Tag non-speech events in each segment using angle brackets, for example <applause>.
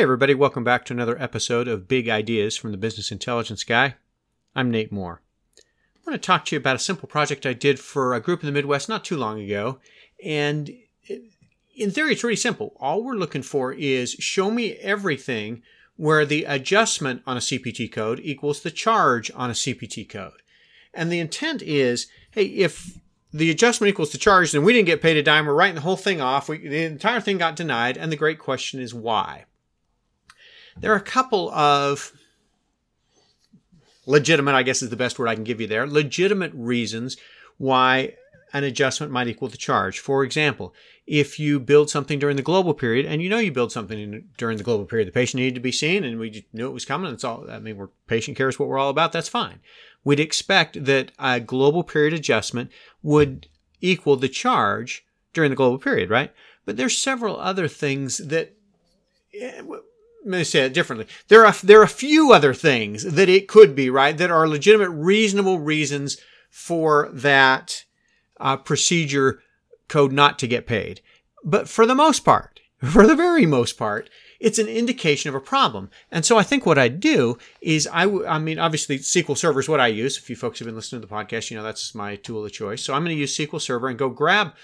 Hey, everybody, welcome back to another episode of Big Ideas from the Business Intelligence Guy. I'm Nate Moore. I want to talk to you about a simple project I did for a group in the Midwest not too long ago. And in theory, it's really simple. All we're looking for is show me everything where the adjustment on a CPT code equals the charge on a CPT code. And the intent is hey, if the adjustment equals the charge, then we didn't get paid a dime. We're writing the whole thing off. We, the entire thing got denied. And the great question is why? There are a couple of legitimate, I guess is the best word I can give you there, legitimate reasons why an adjustment might equal the charge. For example, if you build something during the global period and you know you build something during the global period, the patient needed to be seen and we knew it was coming. That's all. I mean, we're patient care is what we're all about. That's fine. We'd expect that a global period adjustment would equal the charge during the global period, right? But there's several other things that eh, let me say it differently. There are there are a few other things that it could be right that are legitimate, reasonable reasons for that uh, procedure code not to get paid. But for the most part, <laughs> for the very most part, it's an indication of a problem. And so I think what I do is I, w- I mean, obviously SQL Server is what I use. If you folks have been listening to the podcast, you know that's my tool of choice. So I'm going to use SQL Server and go grab,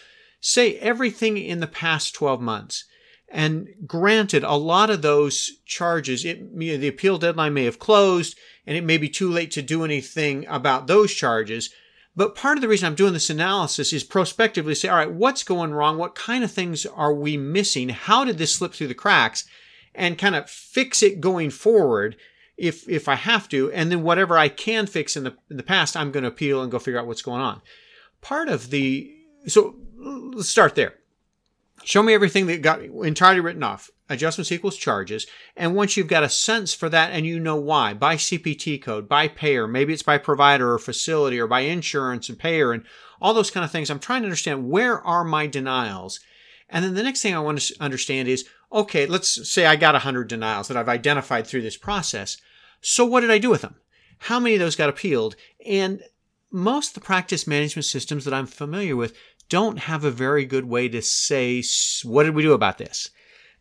say, everything in the past 12 months and granted, a lot of those charges, it, the appeal deadline may have closed and it may be too late to do anything about those charges. But part of the reason I'm doing this analysis is prospectively say, all right, what's going wrong? What kind of things are we missing? How did this slip through the cracks? And kind of fix it going forward if if I have to. And then whatever I can fix in the in the past, I'm going to appeal and go figure out what's going on. Part of the so let's start there show me everything that got entirely written off. Adjustments equals charges. And once you've got a sense for that and you know why, by CPT code, by payer, maybe it's by provider or facility or by insurance and payer and all those kind of things, I'm trying to understand where are my denials. And then the next thing I want to understand is, okay, let's say I got 100 denials that I've identified through this process. So what did I do with them? How many of those got appealed? And most of the practice management systems that I'm familiar with don't have a very good way to say, what did we do about this?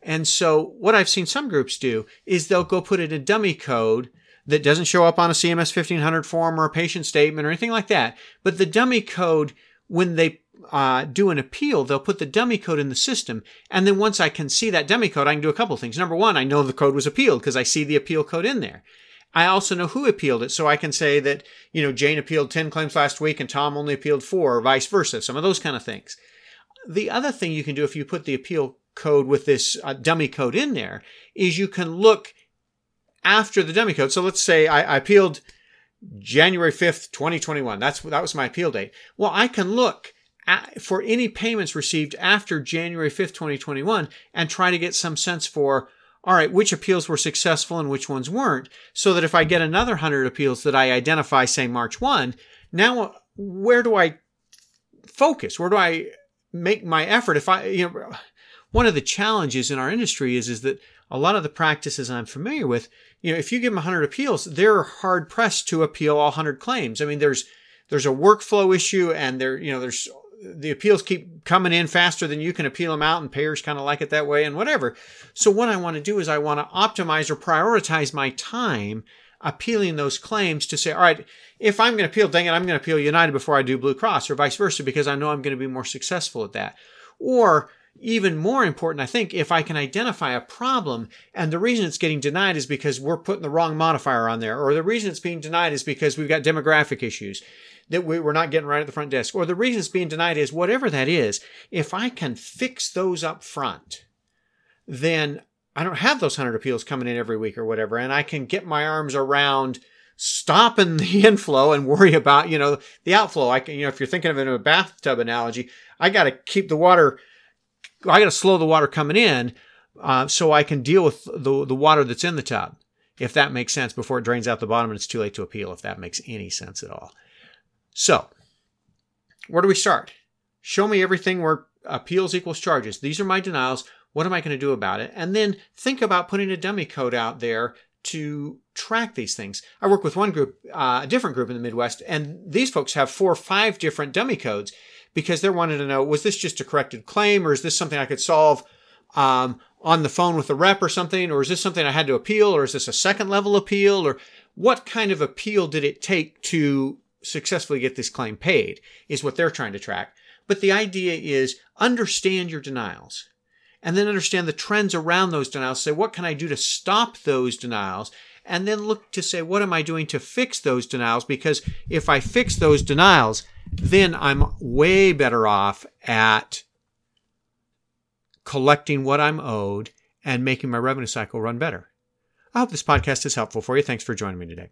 And so what I've seen some groups do is they'll go put in a dummy code that doesn't show up on a CMS 1500 form or a patient statement or anything like that. But the dummy code, when they uh, do an appeal, they'll put the dummy code in the system. And then once I can see that dummy code, I can do a couple things. Number one, I know the code was appealed because I see the appeal code in there. I also know who appealed it, so I can say that, you know, Jane appealed 10 claims last week and Tom only appealed four, or vice versa, some of those kind of things. The other thing you can do if you put the appeal code with this uh, dummy code in there is you can look after the dummy code. So let's say I, I appealed January 5th, 2021. That's, that was my appeal date. Well, I can look at, for any payments received after January 5th, 2021 and try to get some sense for all right, which appeals were successful and which ones weren't, so that if I get another 100 appeals that I identify, say March 1, now where do I focus? Where do I make my effort? If I, you know, one of the challenges in our industry is, is that a lot of the practices I'm familiar with, you know, if you give them 100 appeals, they're hard pressed to appeal all 100 claims. I mean, there's, there's a workflow issue and there, you know, there's the appeals keep coming in faster than you can appeal them out, and payers kind of like it that way, and whatever. So, what I want to do is I want to optimize or prioritize my time appealing those claims to say, all right, if I'm going to appeal, dang it, I'm going to appeal United before I do Blue Cross, or vice versa, because I know I'm going to be more successful at that. Or even more important, I think, if I can identify a problem and the reason it's getting denied is because we're putting the wrong modifier on there, or the reason it's being denied is because we've got demographic issues that we, are not getting right at the front desk, or the reason it's being denied is whatever that is, if I can fix those up front, then I don't have those 100 appeals coming in every week or whatever, and I can get my arms around stopping <laughs> the inflow and worry about, you know, the outflow. I can, you know, if you're thinking of it in a bathtub analogy, I got to keep the water, I got to slow the water coming in uh, so I can deal with the, the water that's in the tub, if that makes sense, before it drains out the bottom and it's too late to appeal, if that makes any sense at all. So, where do we start? Show me everything where appeals equals charges. These are my denials. What am I going to do about it? And then think about putting a dummy code out there to track these things. I work with one group, uh, a different group in the Midwest, and these folks have four or five different dummy codes because they're wanting to know was this just a corrected claim or is this something I could solve um, on the phone with a rep or something? Or is this something I had to appeal? Or is this a second level appeal? Or what kind of appeal did it take to successfully get this claim paid? Is what they're trying to track. But the idea is understand your denials and then understand the trends around those denials. Say, what can I do to stop those denials? And then look to say, what am I doing to fix those denials? Because if I fix those denials, then I'm way better off at collecting what I'm owed and making my revenue cycle run better. I hope this podcast is helpful for you. Thanks for joining me today.